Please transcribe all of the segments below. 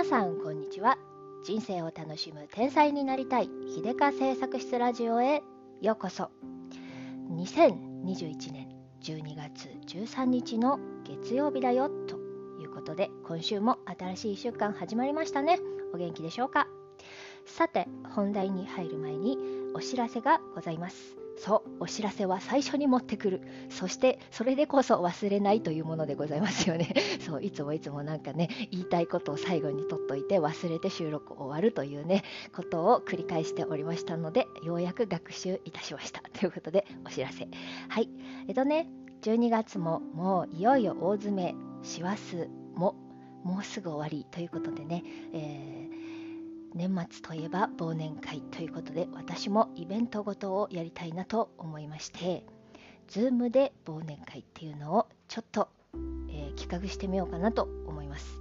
皆さんこんにちは。人生を楽しむ天才になりたい秀香製作室ラジオへようこそ。2021年12月13日の月曜日だよということで今週も新しい1週間始まりましたね。お元気でしょうか？さて本題に入る前にお知らせがございます。そうお知らせは最初に持ってくる。そしてそれでこそ忘れないというものでございますよね。そういつもいつもなんかね言いたいことを最後に取っといて忘れて収録終わるというねことを繰り返しておりましたのでようやく学習いたしました。ということでお知らせ。はい。えっとね12月ももういよいよ大詰め師走ももうすぐ終わりということでね、えー年末といえば忘年会ということで私もイベントごとをやりたいなと思いまして Zoom で忘年会っていうのをちょっと、えー、企画してみようかなと思います。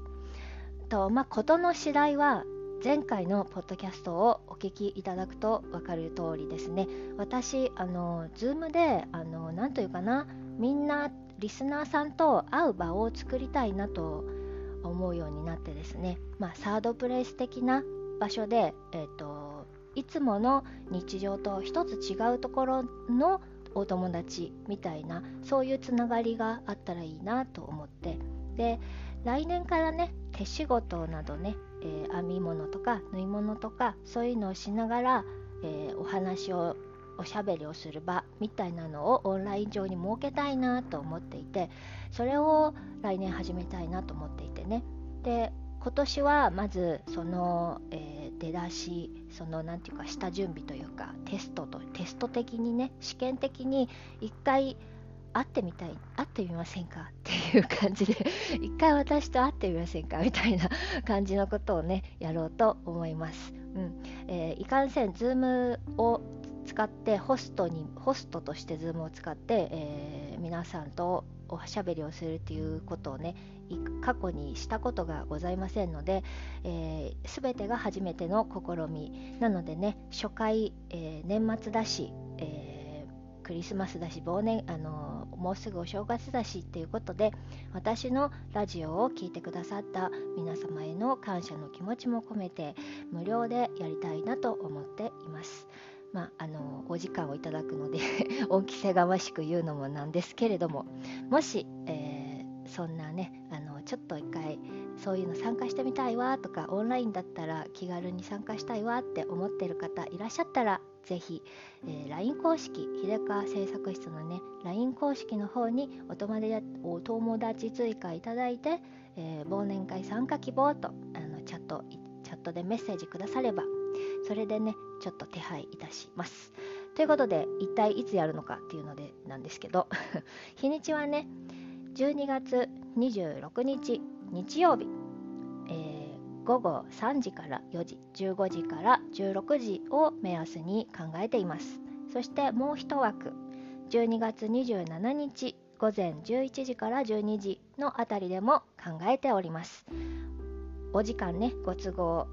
とまあ事の次第は前回のポッドキャストをお聞きいただくと分かる通りですね。私あの Zoom で何というかなみんなリスナーさんと会う場を作りたいなと思うようになってですね。まあサードプレイス的な場所で、えーと、いつもの日常と一つ違うところのお友達みたいなそういうつながりがあったらいいなと思って。で来年からね手仕事などね、えー、編み物とか縫い物とかそういうのをしながら、えー、お話をおしゃべりをする場みたいなのをオンライン上に設けたいなと思っていてそれを来年始めたいなと思っていてね。で今年はまずその、えー、出だしその何て言うか下準備というかテストとテスト的にね試験的に一回会ってみたい会ってみませんか？っていう感じで 一回私と会ってみませんか？みたいな 感じのことをねやろうと思います。うん。えー、いかんせん Zoom を使ってホストにホストとして Zoom を使って、えー、皆さんとおしゃべりをするっていうことをね過去にしたことがございませんので、えー、全てが初めての試みなのでね初回、えー、年末だし、えー、クリスマスだし忘年あのもうすぐお正月だしっていうことで私のラジオを聴いてくださった皆様への感謝の気持ちも込めて無料でやりたいなと思っています。まあ、あのお時間をいただくので 恩着せがましく言うのもなんですけれどももし、えー、そんなねあのちょっと一回そういうの参加してみたいわとかオンラインだったら気軽に参加したいわって思ってる方いらっしゃったらぜひ、えー、LINE 公式秀川製作室のね LINE 公式の方にお友達お友達追加いただいて、えー、忘年会参加希望とあのチャットチャットでメッセージくださればそれでねちょっと手配いたします。ということで一体いつやるのかっていうのでなんですけど 日にちはね12月26日日曜日、えー、午後3時から4時15時から16時を目安に考えています。そしてもう一枠。12月27日午前11時から12時のあたりでも考えております。お時間ねご都合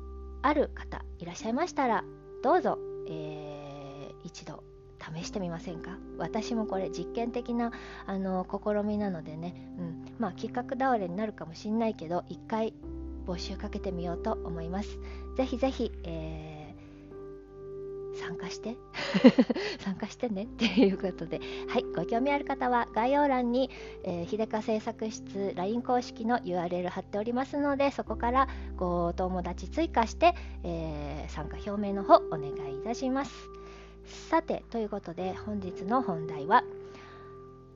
ある方いらっしゃいましたらどうぞ、えー、一度試してみませんか？私もこれ実験的なあの試みなのでね、うん、まあ企画倒れになるかもしんないけど一回募集かけてみようと思います。ぜひぜひ、えー参加して。参加してねっていうことで、はい、ご興味ある方は概要欄に、えー、秀香製作室 LINE 公式の URL 貼っておりますのでそこからご友達追加して、えー、参加表明の方お願いいたします。さてということで本日の本題は、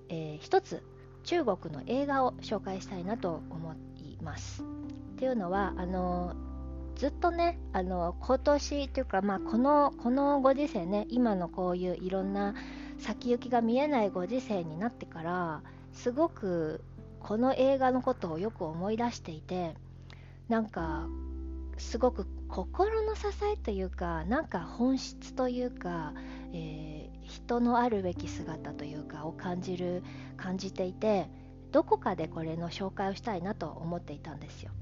えー、一つ中国の映画を紹介したいなと思います。っていうのはあのずっとねあの今年というか、まあ、このこのご時世ね今のこういういろんな先行きが見えないご時世になってからすごくこの映画のことをよく思い出していてなんかすごく心の支えというかなんか本質というか、えー、人のあるべき姿というかを感じる感じていてどこかでこれの紹介をしたいなと思っていたんですよ。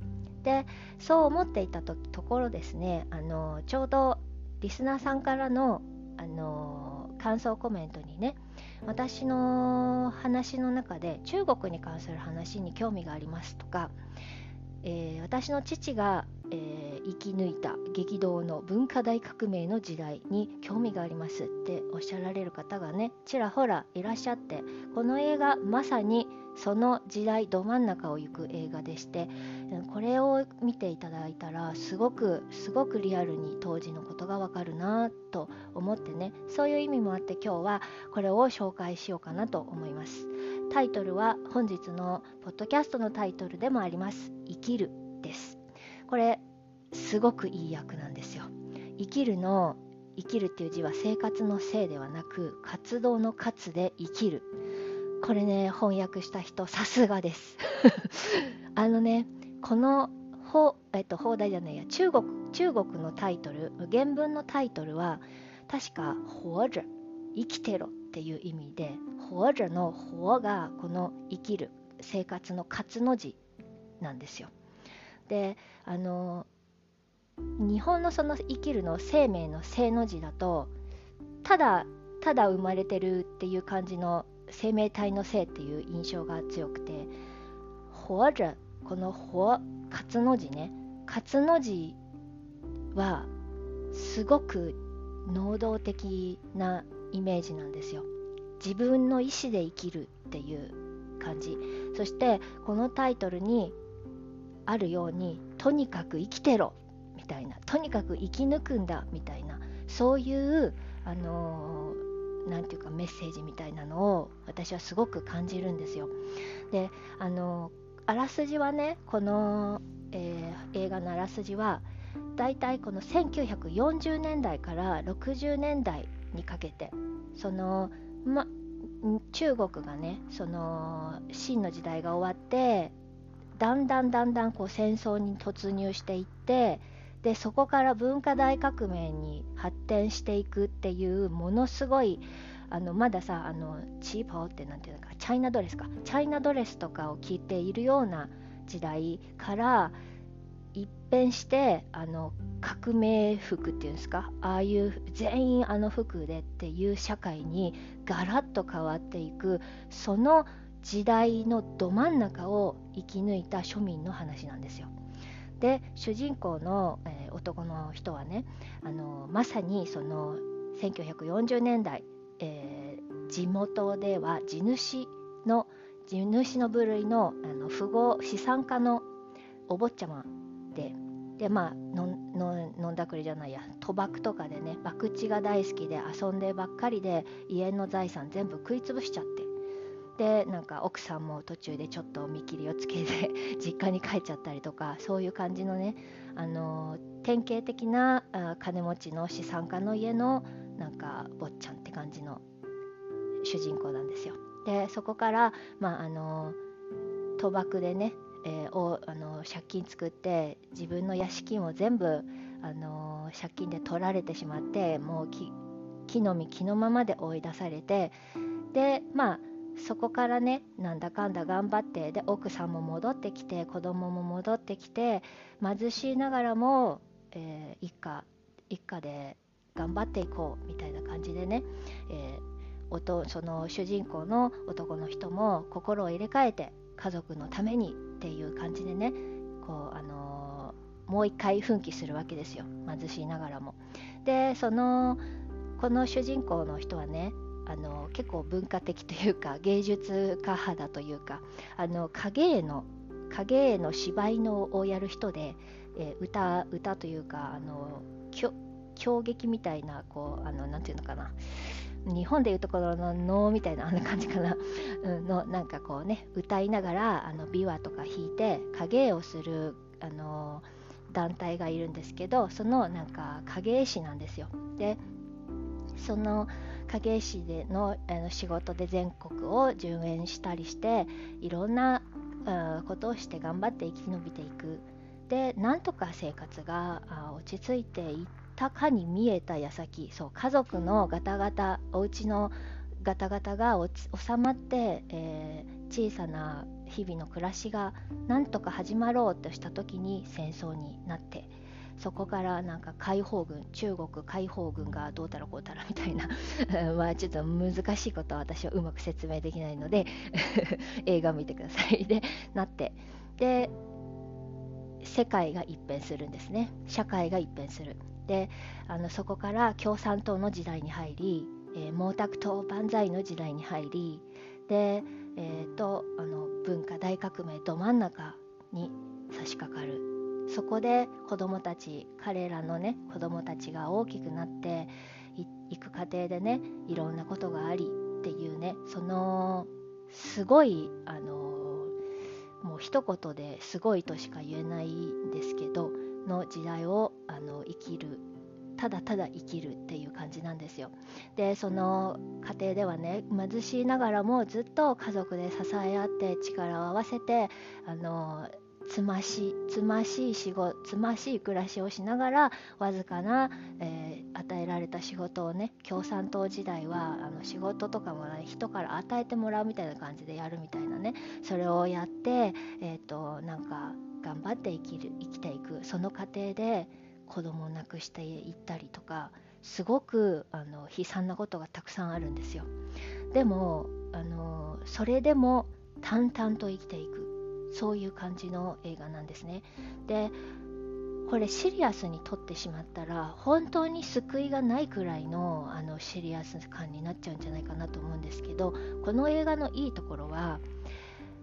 でそう思っていたところですね。あのちょうどリスナーさんからのあの感想コメントにね私の話の中で中国に関する話に興味がありますとかえー、私の父が、えー、生き抜いた激動の文化大革命の時代に興味がありますっておっしゃられる方がねちらほらいらっしゃってこの映画まさにその時代ど真ん中を行く映画でしてこれを見ていただいたらすごくすごくリアルに当時のことがわかるなと思ってねそういう意味もあって今日はこれを紹介しようかなと思います。タイトルは本日のポッドキャストのタイトルでもあります。生きるです。これすごくいい役なんですよ。生きるの生きるっていう字は生活のせいではなく活動の活で生きる。これね翻訳した人さすがです。あのねこの法,、えっと、法題じゃないや。中国中国のタイトル原文のタイトルは確か「活着」生きてろ。っていう意味で「活着」の「活」がこの生きる生活の活の字なんですよ。であの日本のその生きるの生命の生の字だとただただ生まれてるっていう感じの生命体の性っていう印象が強くて「活着」この「活」活の字ね活の字はすごく能動的なイメージなんですよ自分の意思で生きるっていう感じそしてこのタイトルにあるようにとにかく生きてろみたいなとにかく生き抜くんだみたいなそういうあの何て言うかメッセージみたいなのを私はすごく感じるんですよ。であのあらすじはねこの、えー、映画のあらすじはだいたいこの1940年代から60年代にかけて。その、ま、中国がねその清の時代が終わってだんだんだんだんこう戦争に突入していってでそこから文化大革命に発展していくっていうものすごいあのまださあのチーパーって何ていうのかチャイナドレスか。チャイナドレスとかを着ているような時代から一変してあの革命服っていうんですか？ああいう全員あの服でっていう社会にガラッと変わっていくその時代のど真ん中を生き抜いた庶民の話なんですよ。で主人公の、えー、男の人はねあのまさにその1940年代、えー、地元では地主の地主の部類のあの富豪資産家のお坊ちゃまででまあ飲んだくれじゃないや賭博とかでね博打が大好きで遊んでばっかりで家の財産全部食い潰しちゃってでなんか奥さんも途中でちょっと見切りをつけて 実家に帰っちゃったりとかそういう感じのね、あの典型的なあ金持ちの資産家の家のなんか坊ちゃんって感じの主人公なんですよ。でそこから、まああの賭博でね、えー、おあの借金作って自分の屋敷も全部、あの借金で取られてしまってもう木の実木のままで追い出されてでまあそこからねなんだかんだ頑張ってで奥さんも戻ってきて子供も戻ってきて貧しいながらも、えー、一家一家で頑張っていこうみたいな感じでね、えー、その主人公の男の人も心を入れ替えて家族のためにっていう感じでねこう、あのー、もう一回奮起するわけですよ貧しいながらも。でそのこの主人公の人はねあの結構文化的というか芸術家肌というかあの影絵の影絵の芝居のをやる人で、えー、歌歌というかあの狂劇みたいなこうあのなていうのかな日本でいうところの能みたいなあんな感じかな、うん、のなんかこうね歌いながらあの琵琶とか弾いて影絵をするあの団体がいるんですけどそのなんか影絵師なんですよ。でその影絵師でのあの仕事で全国を巡演したりしていろんなことをして頑張って生き延びていくでなんとか生活が落ち着いていったかに見えた矢先そう家族のガタガタお家のガタガタが収まって、えー、小さな日々の暮らしがなんとか始まろうとした時に戦争になってそこからなんか解放軍中国解放軍がどうたらこうたらみたいな まあちょっと難しいことは私はうまく説明できないので 映画見てください。でなって。で世界が一変するんですね。社会が一変するであのそこから共産党の時代に入り、えー、毛沢東万歳の時代に入りで、えーと、あの文化大革命ど真ん中に差し掛かる。そこで子どもたち彼らのね子どもたちが大きくなっていく過程でねいろんなことがありっていうねそのすごいあのもう一言ですごいとしか言えないんですけどの時代をあの生きるただただ生きるっていう感じなんですよ。でその家庭ではね貧しいながらもずっと家族で支え合って力を合わせてあのつましつましい仕事つましい暮らしをしながらわずかな、えー、与えられた仕事をね共産党時代はあの仕事とかも、ね、人から与えてもらうみたいな感じでやるみたいなねそれをやって、えーと、なんか頑張って生きる生きていくその過程で子供を亡くしていったりとかすごくあの悲惨なことがたくさんあるんですよ。でもあのそれでも淡々と生きていくそういう感じの映画なんですね。でこれシリアスに撮ってしまったら本当に救いがないくらいのあのシリアス感になっちゃうんじゃないかなと思うんですけどこの映画のいいところは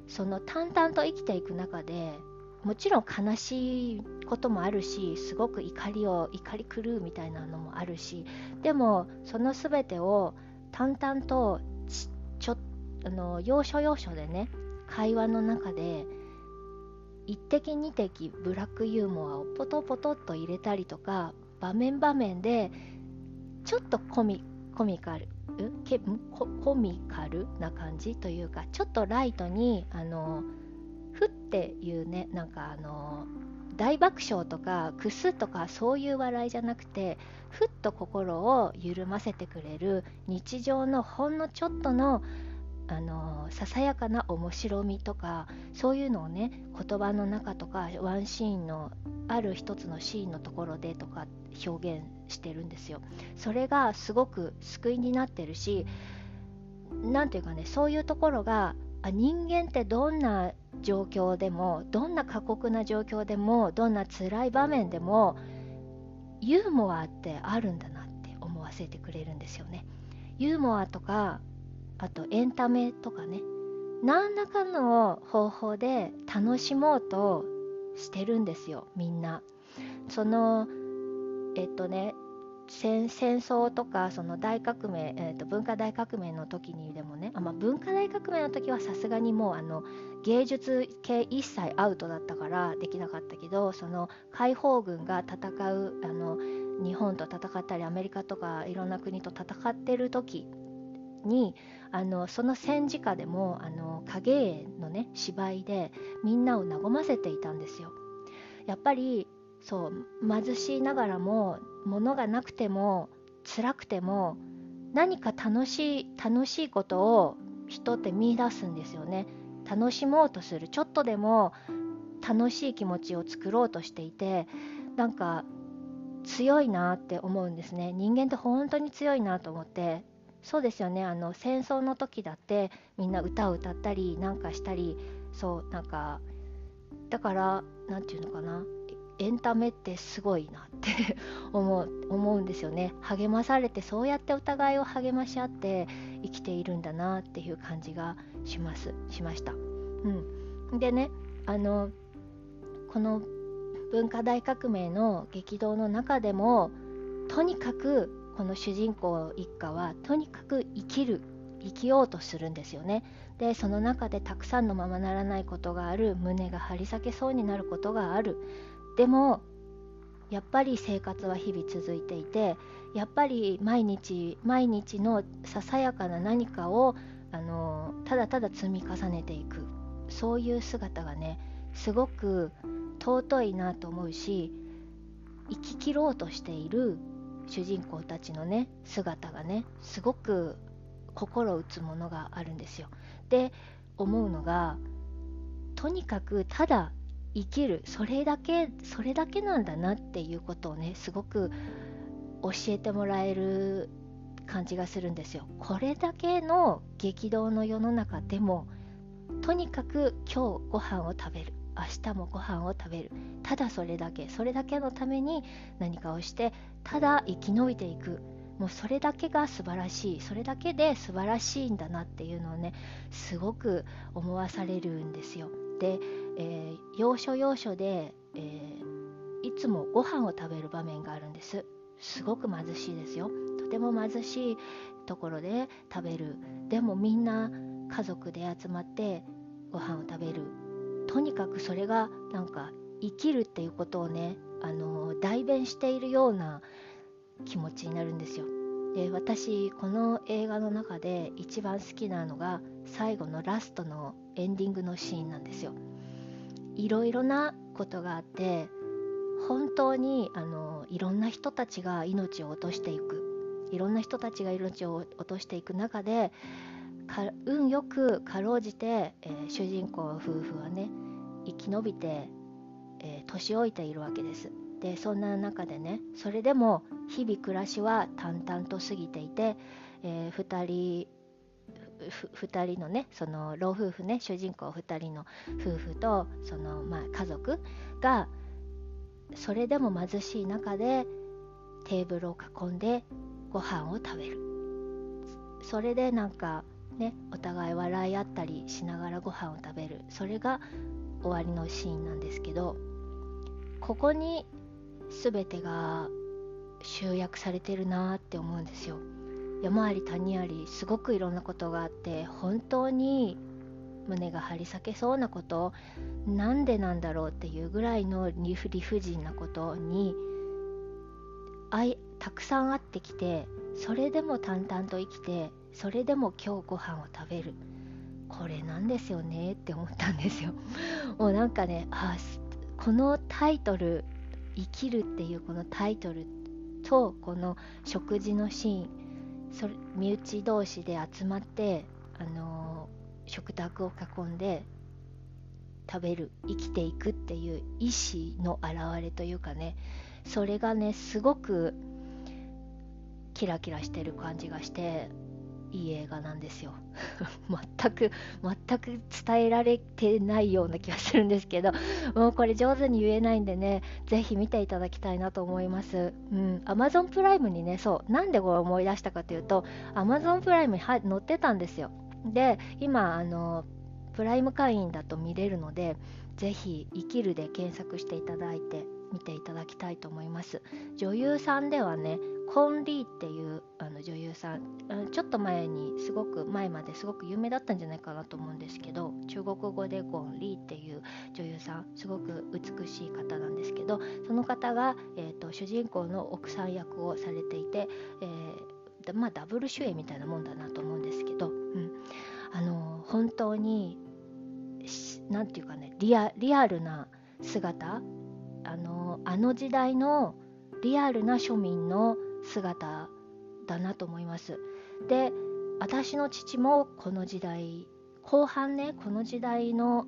その淡々と生きていく中でもちろん悲しいこともあるしすごく怒りを怒り狂うみたいなのもあるしでもその全てを淡々とちょあの要所要所でね会話の中で一滴二滴ブラックユーモアをポトポトっと入れたりとか場面場面でちょっとコミコミカルけコミカルな感じというかちょっとライトにあのっていうねなんかあの大爆笑とかクスとかそういう笑いじゃなくてふっと心を緩ませてくれる日常のほんのちょっとのあのささやかな面白みとかそういうのをね言葉の中とかワンシーンのある一つのシーンのところでとか表現してるんですよ。それがすごく救いになってるし何ていうかねそういうところがあ人間ってどんな状況でもどんな過酷な状況でもどんな辛い場面でもユーモアってあるんだなって思わせてくれるんですよね。ユーモアとかあとエンタメとかね何らかの方法で楽しもうとしてるんですよみんな。そのえっとね戦争とかその大革命、えー、と文化大革命の時にでもねあ、まあ、文化大革命の時はさすがにもうあの芸術系一切アウトだったからできなかったけどその解放軍が戦うあの日本と戦ったりアメリカとかいろんな国と戦ってる時にあのその戦時下でもあの影絵のね芝居でみんなを和ませていたんですよ。やっぱりそう貧しいながらも物がなくても辛くても何か楽しい楽しいことを人って見出すんですよね。楽しもうとする。ちょっとでも楽しい気持ちを作ろうとしていてなんか強いなって思うんですね。人間って本当に強いなと思って。そうですよね。あの戦争の時だってみんな歌を歌ったりなんかしたりそうなんかだから何て言うのかな。エンタメってすごいなって 思う思うんですよね。励まされてそうやってお互いを励まし合って生きているんだなっていう感じがしますしました。うん、でねあのこの文化大革命の激動の中でもとにかくこの主人公一家はとにかく生きる生きようとするんですよね。でその中でたくさんのままならないことがある胸が張り裂けそうになることがある。でもやっぱり生活は日々続いていてやっぱり毎日毎日のささやかな何かをあのただただ積み重ねていくそういう姿がねすごく尊いなと思うし生き切ろうとしている主人公たちのね姿がねすごく心打つものがあるんですよ。で思うのがとにかくただ生きるそれだけそれだけなんだなっていうことをねすごく教えてもらえる感じがするんですよ。これだけの激動の世の中でもとにかく今日ご飯を食べる明日もご飯を食べるただそれだけそれだけのために何かをしてただ生き延びていくもうそれだけが素晴らしいそれだけで素晴らしいんだなっていうのをねすごく思わされるんですよ、えー、要所要所で、えー、いつもご飯を食べる場面があるんです。すごく貧しいですよ。とても貧しいところで食べる。でもみんな家族で集まってご飯を食べる。とにかくそれがなんか生きるっていうことをねあの代弁しているような気持ちになるんですよ。で私この映画の中で一番好きなのが最後のラストのエンディングのシーンなんですよ。いろいろなことがあって本当にあのいろんな人たちが命を落としていく。いろんな人たちが命を落としていく中で運よくかろうじて、えー、主人公夫婦はね生き延びて、えー、年老いているわけです。でそんな中でねそれでも日々暮らしは淡々と過ぎていて、えー、2人2人のねその老夫婦ね主人公2人の夫婦とその、まあ、家族がそれでも貧しい中でテーブルを囲んでご飯を食べる。それでなんかねお互い笑い合ったりしながらご飯を食べる。それが終わりのシーンなんですけどここに全てが集約されてるなって思うんですよ。山あり谷ありすごくいろんなことがあって本当に胸が張り裂けそうなことなんでなんだろうっていうぐらいの理不尽なことにあいたくさんあってきてそれでも淡々と生きてそれでも今日ご飯を食べる。これなんですよねって思ったんですよ。もうなんかねあこのタイトル「生きる」っていうこのタイトルとこの食事のシーンそれ身内同士で集まってあのー、食卓を囲んで食べる生きていくっていう意思の表れというかねそれがねすごくキラキラしてる感じがしていい映画なんですよ。全く全く伝えられてないような気がするんですけど もうこれ上手に言えないんでねぜひ見ていただきたいなと思います。うん。Amazon プライムにねそうなんでこれ思い出したかというと Amazon プライムに載ってたんですよ。で今あのプライム会員だと見れるのでぜひ生きるで検索していただいて見ていただきたいと思います。女優さんではねコン・リーっていうあの女優さんちょっと前にすごく前まですごく有名だったんじゃないかなと思うんですけど中国語でゴン・リーっていう女優さんすごく美しい方なんですけどその方が、えーと、主人公の奥さん役をされていて、えー、まあダブル主演みたいなもんだなと思うんですけど、うん、あの本当に何て言うかねリアリアルな姿。あのあの時代のリアルな庶民の姿だなと思います。で私の父もこの時代後半ねこの時代の、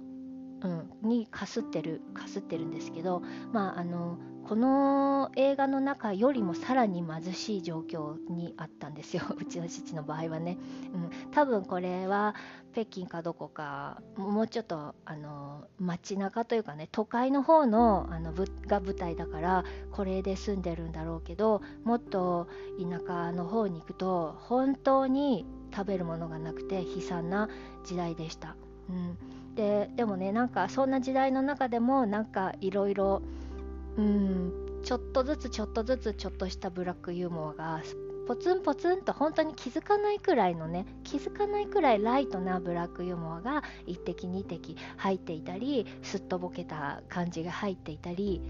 うん、にかすってるかすってるんですけどまああのこの映画の中よりもさらに貧しい状況にあったんですよ。うちの父の場合はね、うん、多分これは北京かどこかもうちょっとあの街中というかね都会の方のあのが舞台だからこれで住んでるんだろうけどもっと田舎の方に行くと本当に食べるものがなくて悲惨な時代でした。うん、ででもねなんかそんな時代の中でもなんかいろいろうん。ちょっとずつちょっとずつちょっとしたブラックユーモアがポツンポツンと本当に気づかないくらいのね気づかないくらいライトなブラックユーモアが1滴2滴入っていたりすっとぼけた感じが入っていたり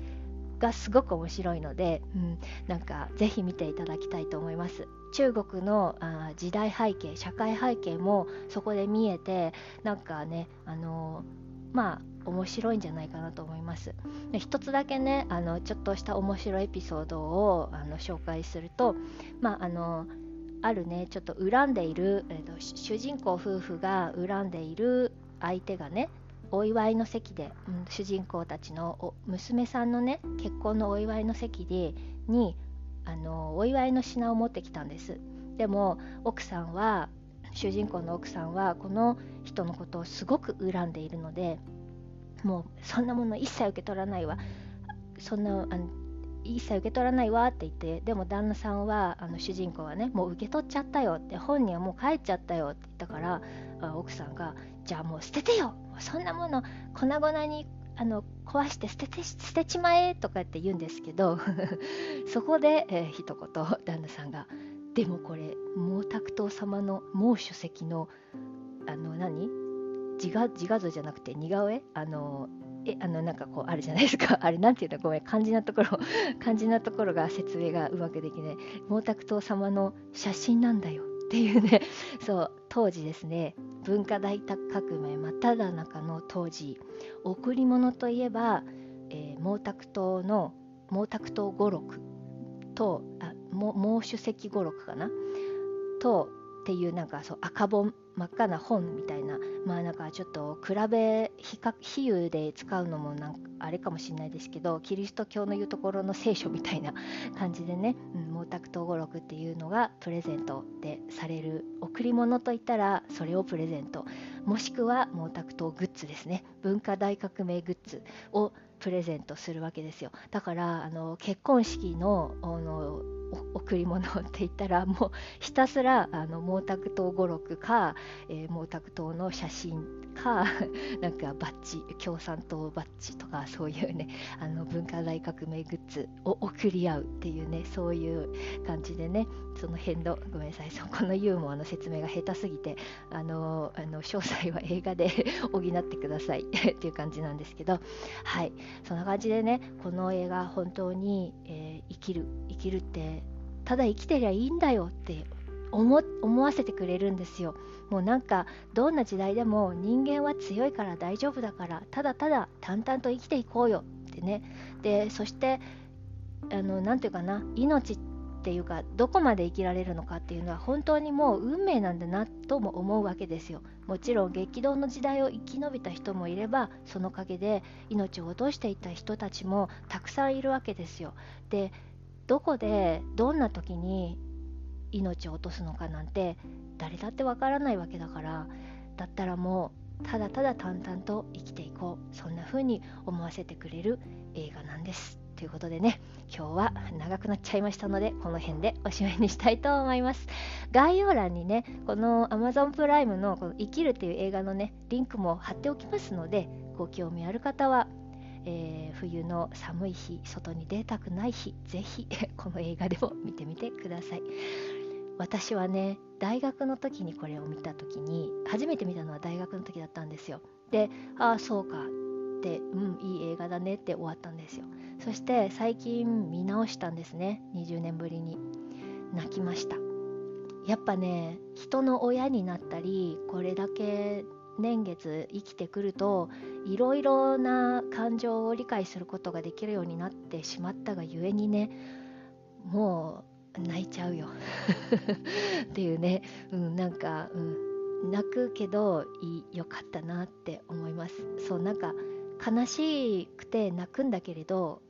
がすごく面白いので、うん、なんかぜひ見ていただきたいと思います。中国のあ時代背景社会背景もそこで見えてなんかねあのまあ面白いんじゃないかなと思います。で一つだけねあのちょっとした面白いエピソードをあの紹介するとまああのあるねちょっと恨んでいる、えーと、主人公夫婦が恨んでいる相手がねお祝いの席で、うん、主人公たちの娘さんのね結婚のお祝いの席でにあのお祝いの品を持ってきたんです。でも奥さんは主人公の奥さんはこの人のことをすごく恨んでいるのでもうそんなもの一切受け取らないわ。そんなあの一切受け取らないわって言ってでも旦那さんはあの主人公はねもう受け取っちゃったよって本人はもう帰っちゃったよって言ったから奥さんがじゃあもう捨ててよ。そんなもの粉々にあの壊して捨てて捨てちまえとかって言うんですけど そこで、えー、一言旦那さんが「でもこれ毛沢東様の毛主席のあの何？自画自画像じゃなくて似顔絵？あのえあのなんかこうあるじゃないですか。あれなんていうの？ごめん。漢字なところ 漢字なところが説明がうまくできない。毛沢東様の写真なんだよっていうね。そう当時ですね。文化大革命真っ只中の当時。贈り物といえば、えー、毛沢東の毛沢東語録とあ毛主席語録かな？とっていうなんかそう赤本真っ赤な本みたいなまあなんかちょっと比べ比較比喩で使うのもなんかあれかもしれないですけどキリスト教の言うところの聖書みたいな感じでね、うん、毛沢東語録っていうのがプレゼントでされる贈り物といったらそれをプレゼント。もしくは毛沢東グッズですね。文化大革命グッズをプレゼントするわけですよ。だからあの結婚式のあの贈り物って言ったらもうひたすらあの毛沢東語録か、えー、毛沢東の写真か なんかバッジ共産党バッジとかそういうね あの文化大革命グッズを送り合うっていうねそういう感じでねその辺のごめんなさいそ このユーモアの説明が下手すぎてあのあの詳細は映画で補ってくださいっていう感じなんですけどはいそんな感じでねこの映画本当に、えー、生きる生きるってただ生きてりゃいいんだよって思思わせてくれるんですよ。もうなんかどんな時代でも人間は強いから大丈夫だからただただ淡々と生きていこうよ。ってね。でそしてあの何て言うかな命っていうかどこまで生きられるのかっていうのは本当にもう運命なんだなとも思うわけですよ。もちろん激動の時代を生き延びた人もいればその陰で命を落としていった人たちもたくさんいるわけですよ。でどこでどんな時に命を落とすのかなんて誰だってわからないわけだからだったらもうただただ淡々と生きていこうそんな風に思わせてくれる映画なんです。ということでね今日は長くなっちゃいましたのでこの辺でおしまいにしたいと思います概要欄にねこの Amazon プライムのこの生きるっていう映画のねリンクも貼っておきますのでご興味ある方はえー、冬の寒い日外に出たくない日ぜひ この映画でも見てみてください私はね大学の時にこれを見た時に初めて見たのは大学の時だったんですよ。でああそうか。ってうんいい映画だねって終わったんですよ。そして最近見直したんですね。20年ぶりに。泣きました。やっぱね人の親になったりこれだけ年月生きてくるといろいろな感情を理解することができるようになってしまったがゆえにねもう泣いちゃうよ。っていうね、うん、なんか、うん、泣くけどいよかったなって思います。そうなんか悲しくて泣くんだけれど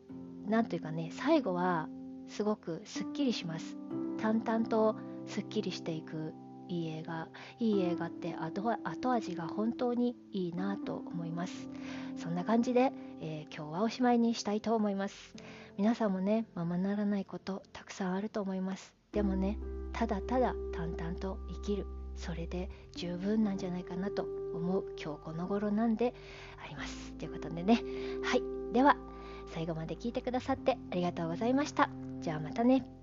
なんというかね最後はすごくすっきりします。淡々とすっきりしていくいい映画。いい映画って後後味が本当にいいなと思います。そんな感じで、えー、今日はおしまいにしたいと思います。皆さんもねままならないことたくさんあると思います。でもねただただ淡々と生きる。それで十分なんじゃないかなと思う今日この頃なんであります。ということでね。はい。では最後まで聞いてくださってありがとうございました。じゃあまたね。